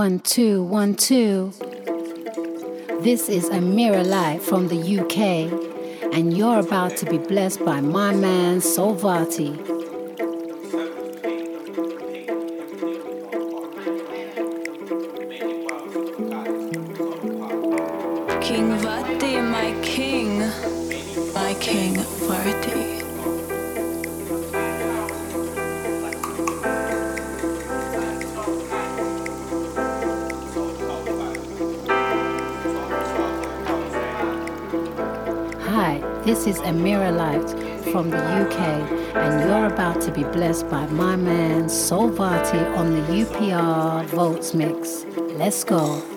One, two, one, two. This is Amira Light from the UK, and you're about to be blessed by my man Soul Varti. To be blessed by my man Soul Varti on the UPR Vaults Mix. Let's go.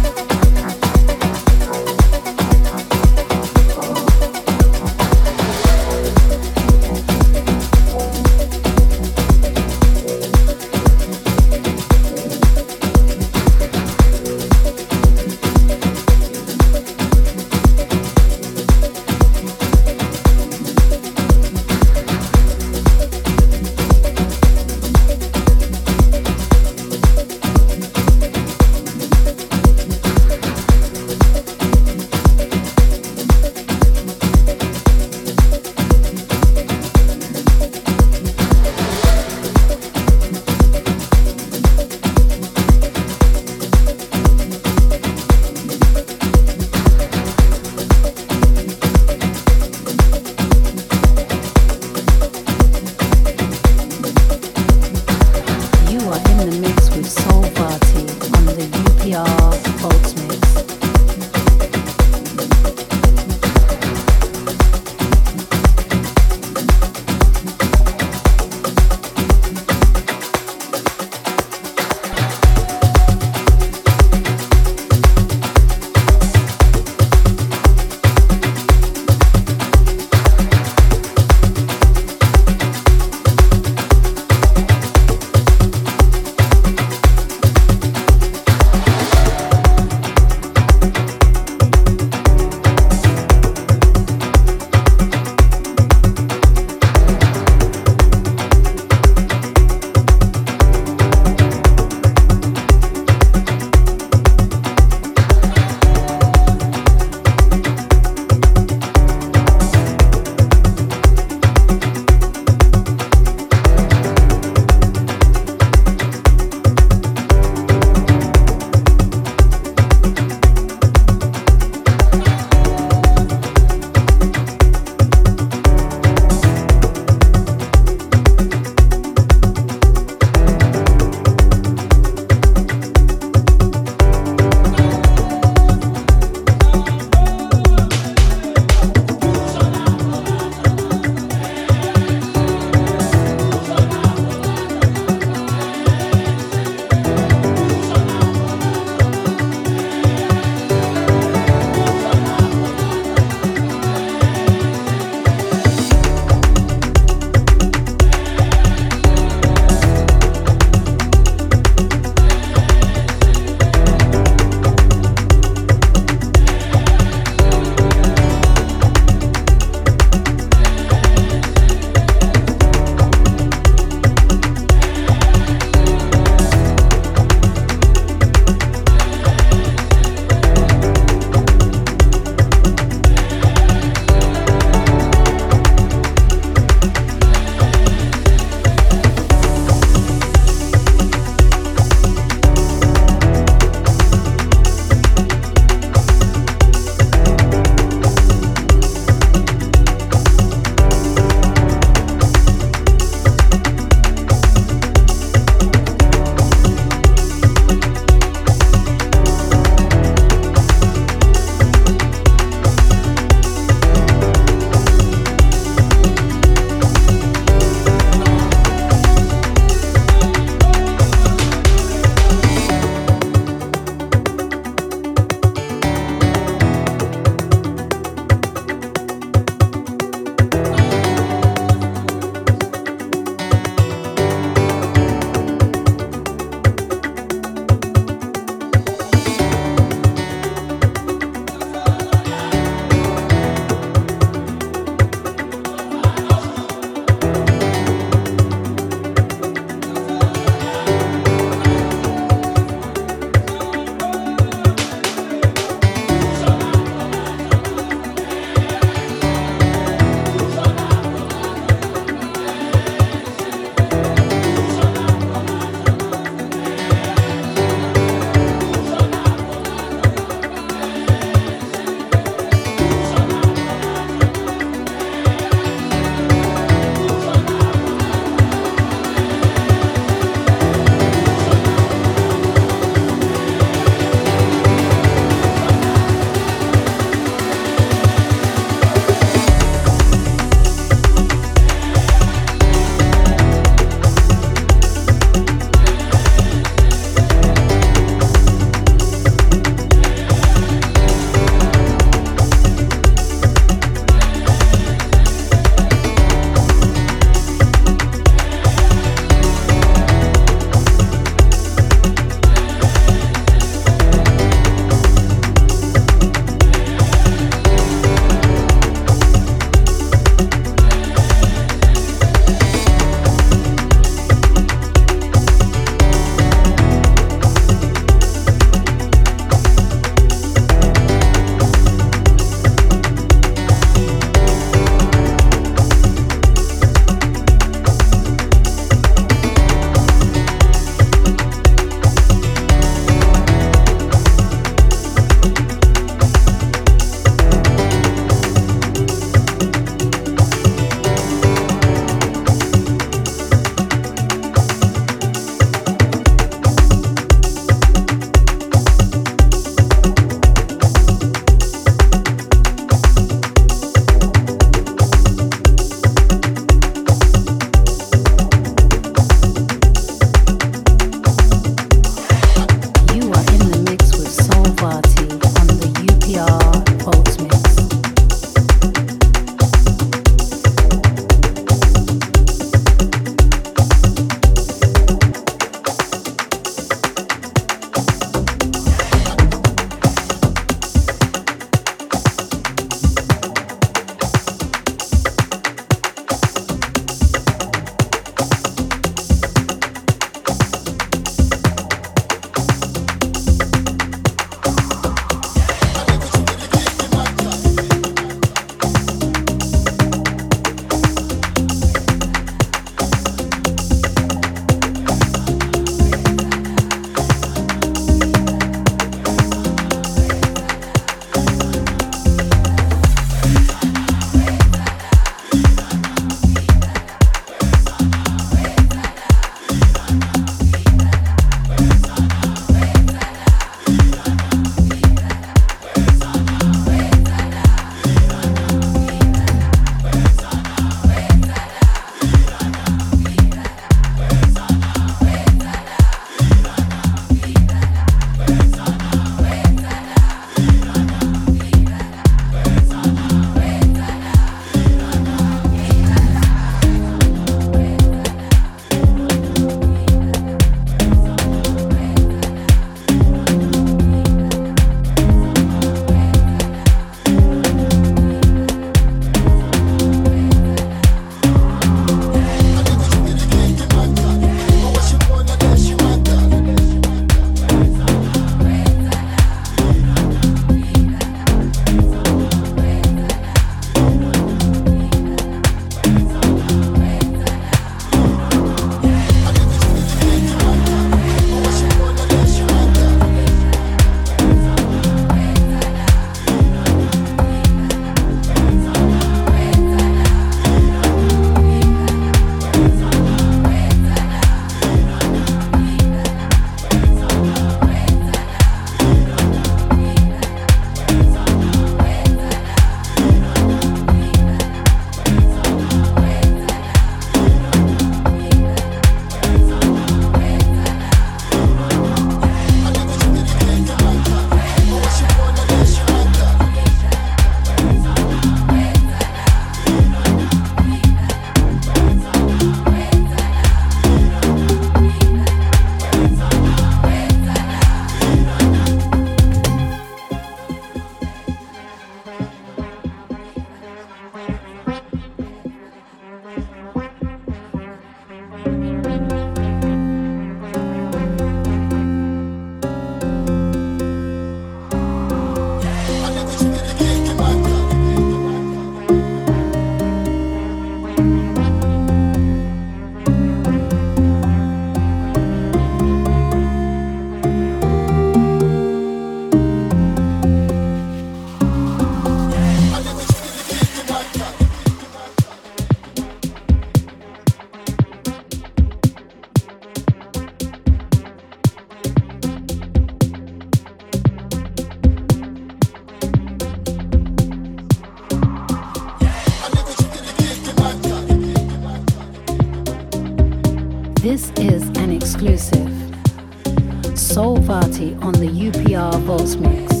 On the UPR Vaults Mix.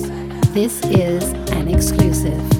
This is an exclusive.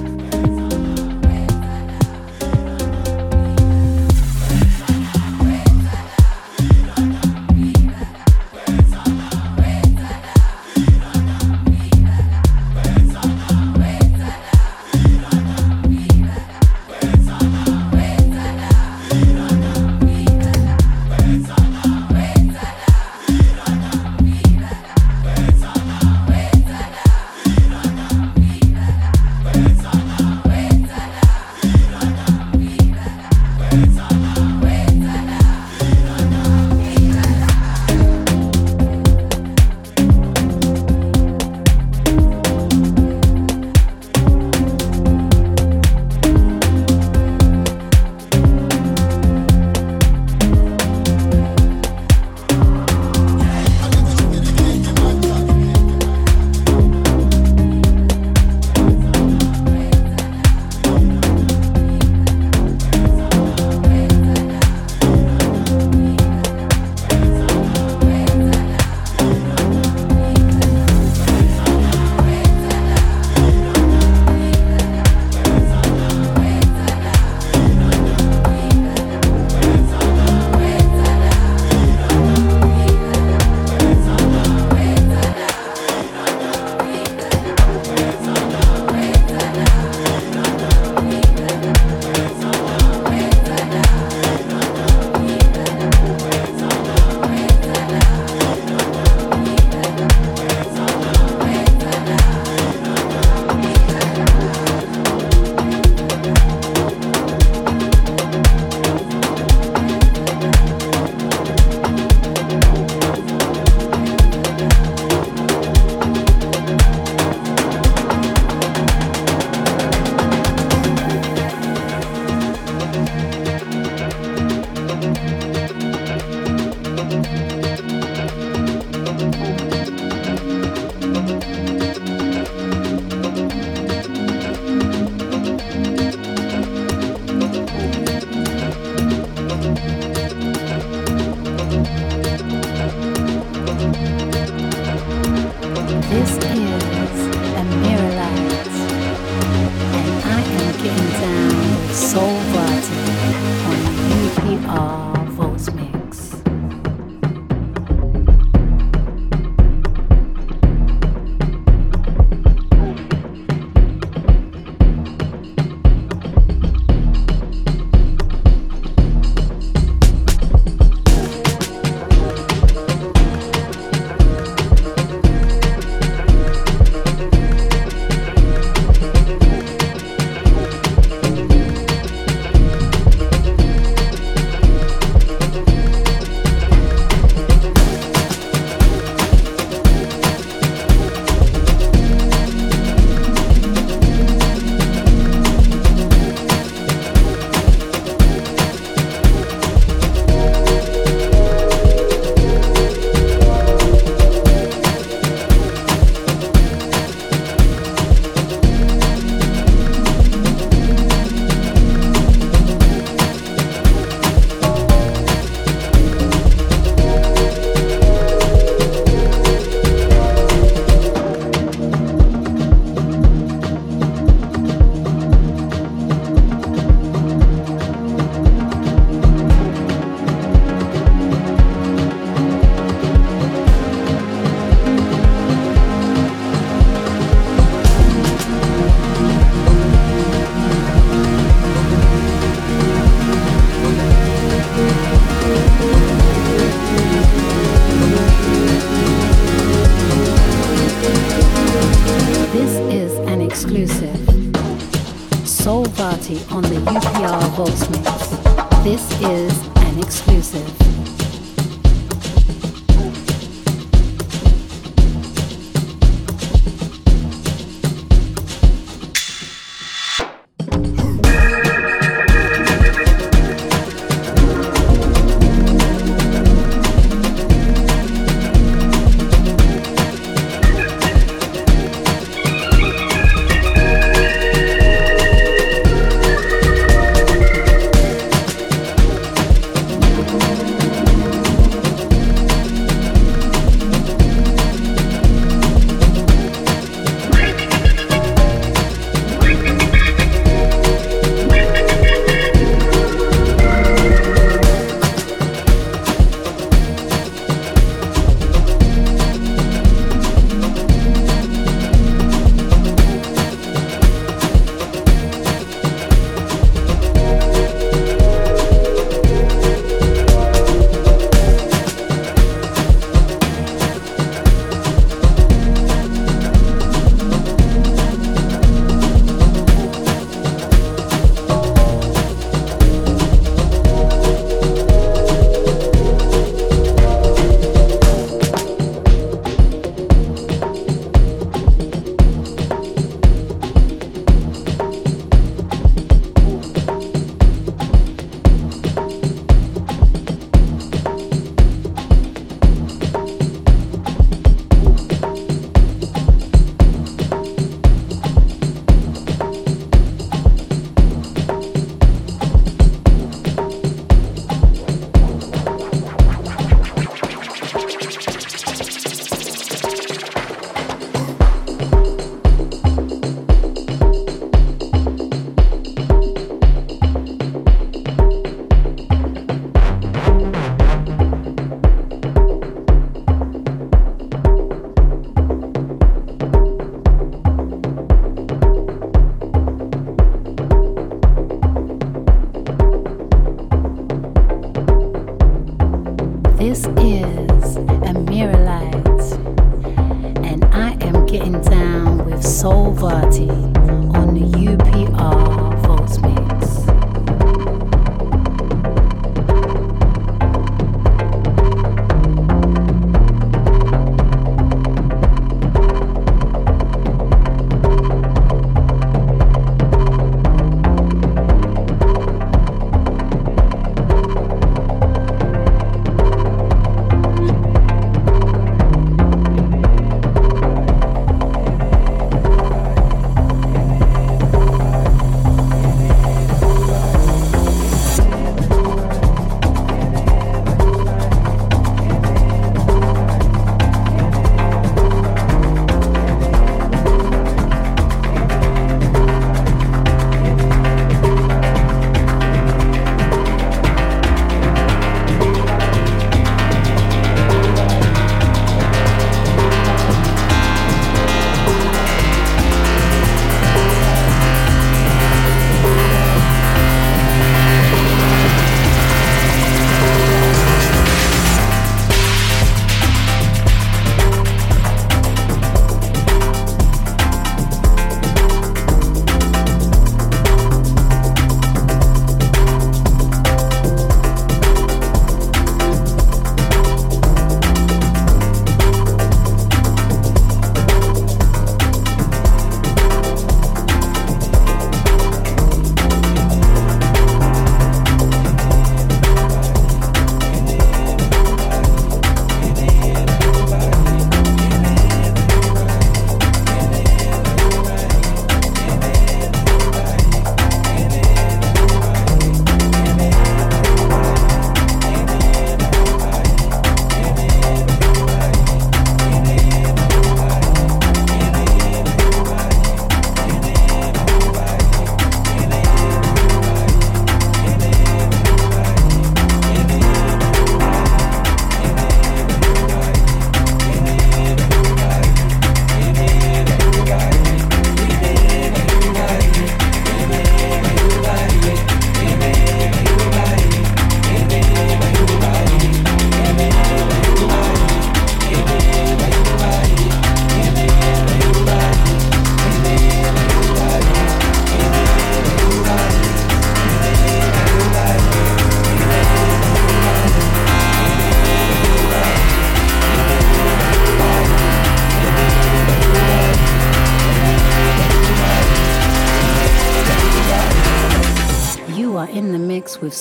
with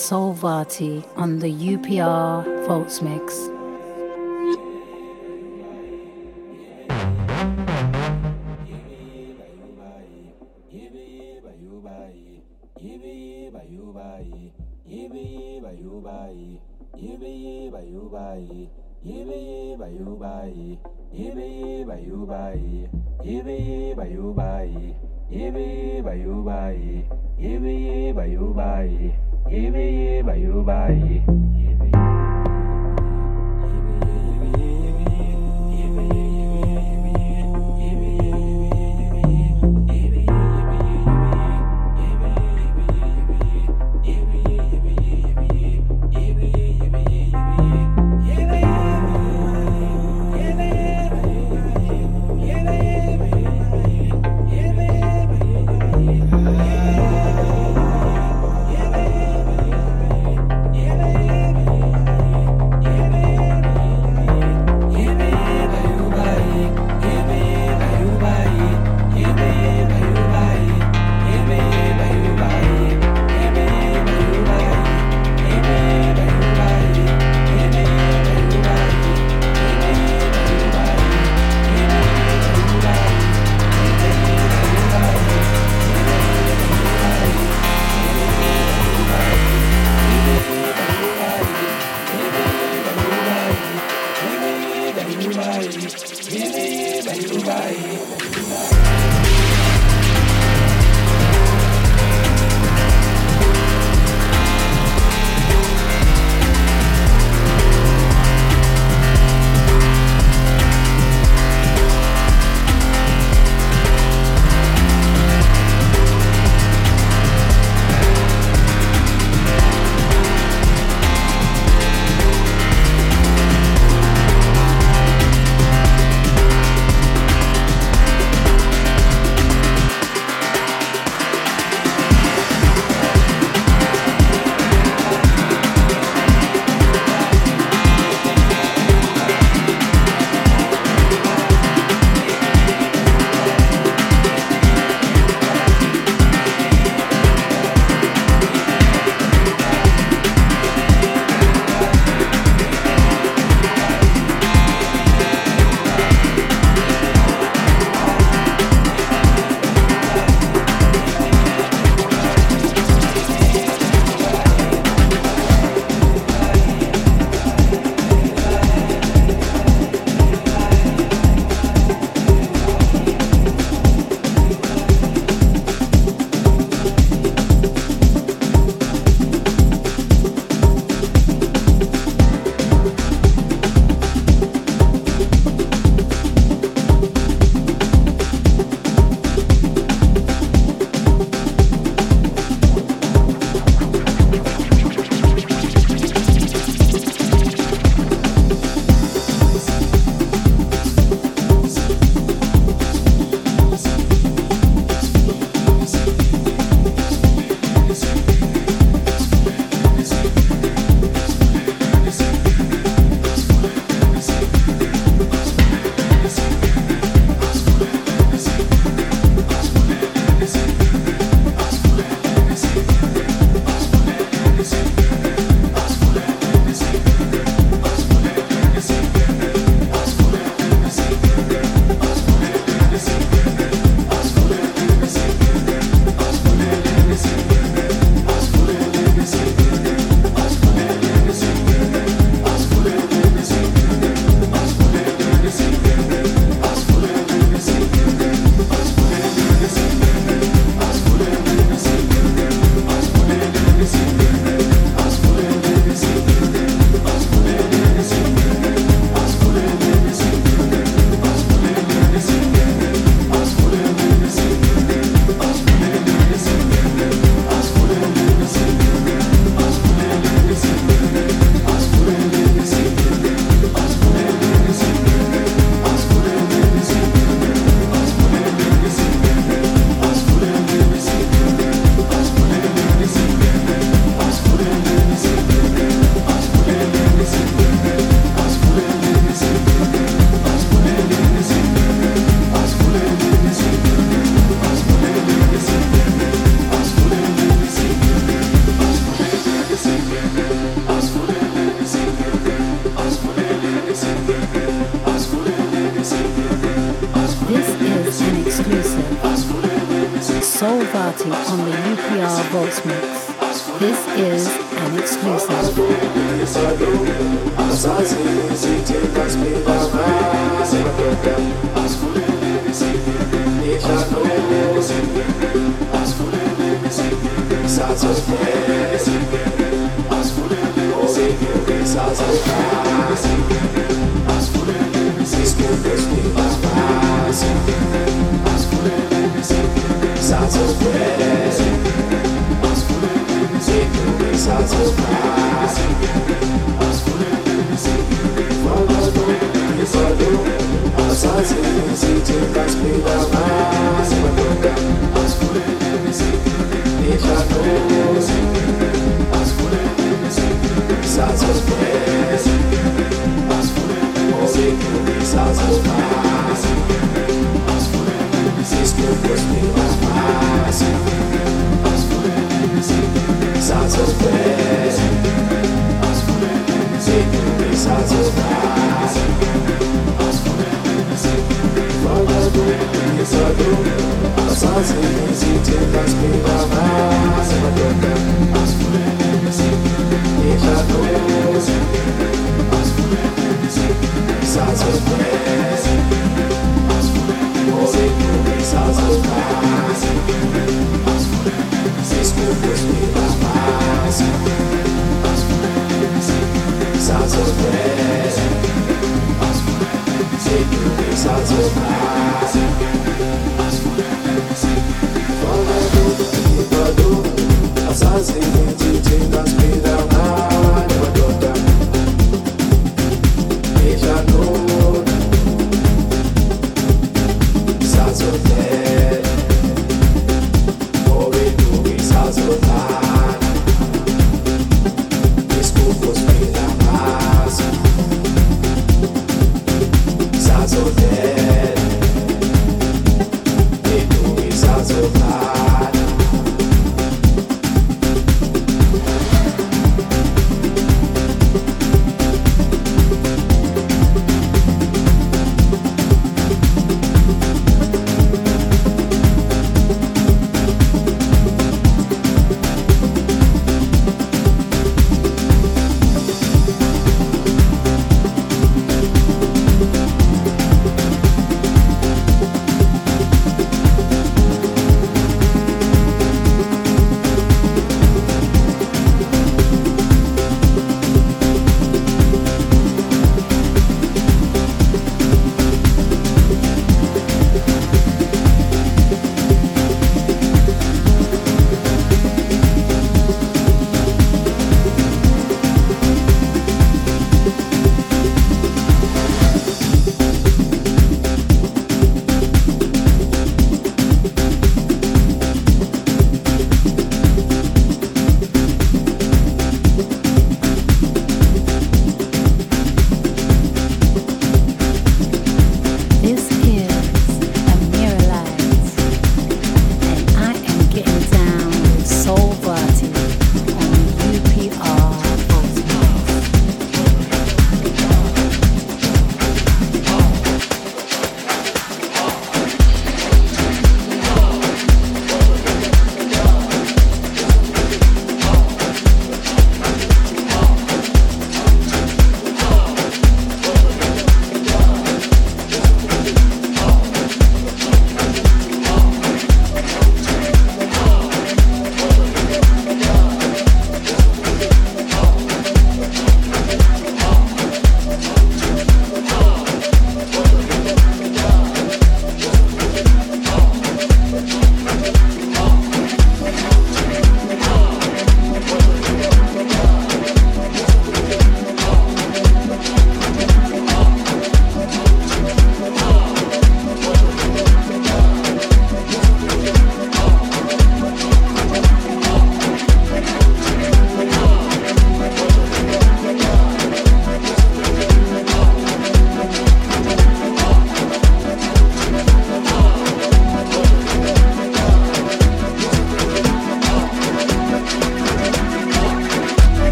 on the UPR Vaults Mix. Yibi yiba yubai, yibi yiba yubai, yibi bayu bayi.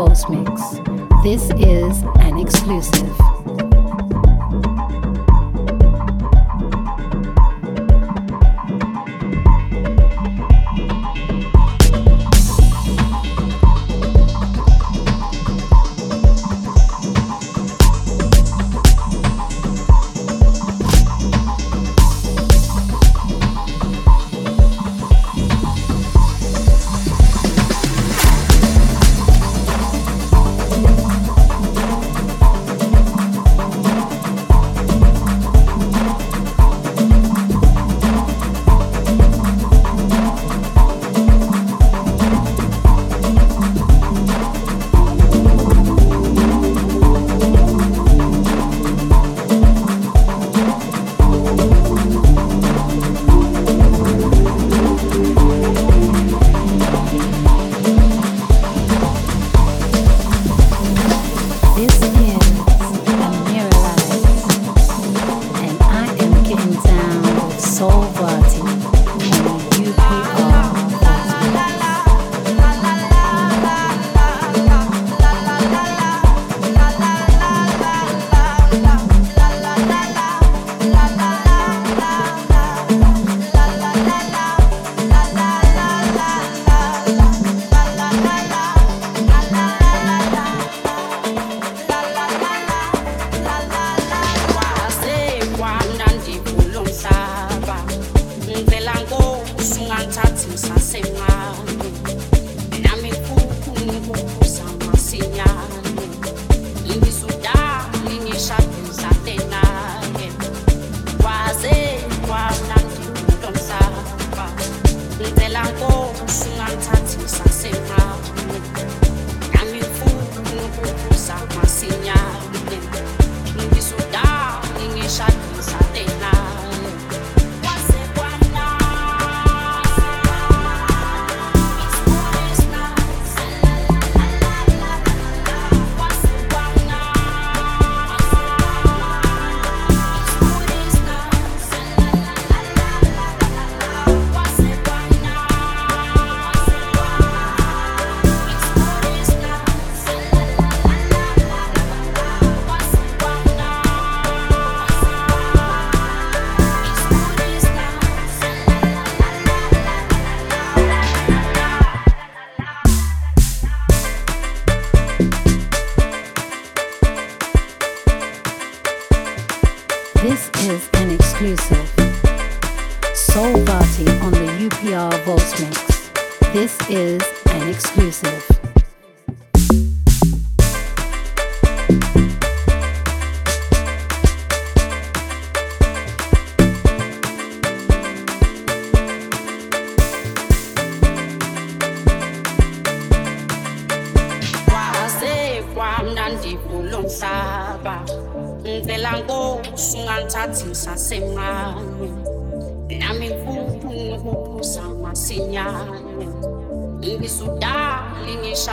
Mix. This is an exclusive.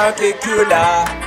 particular.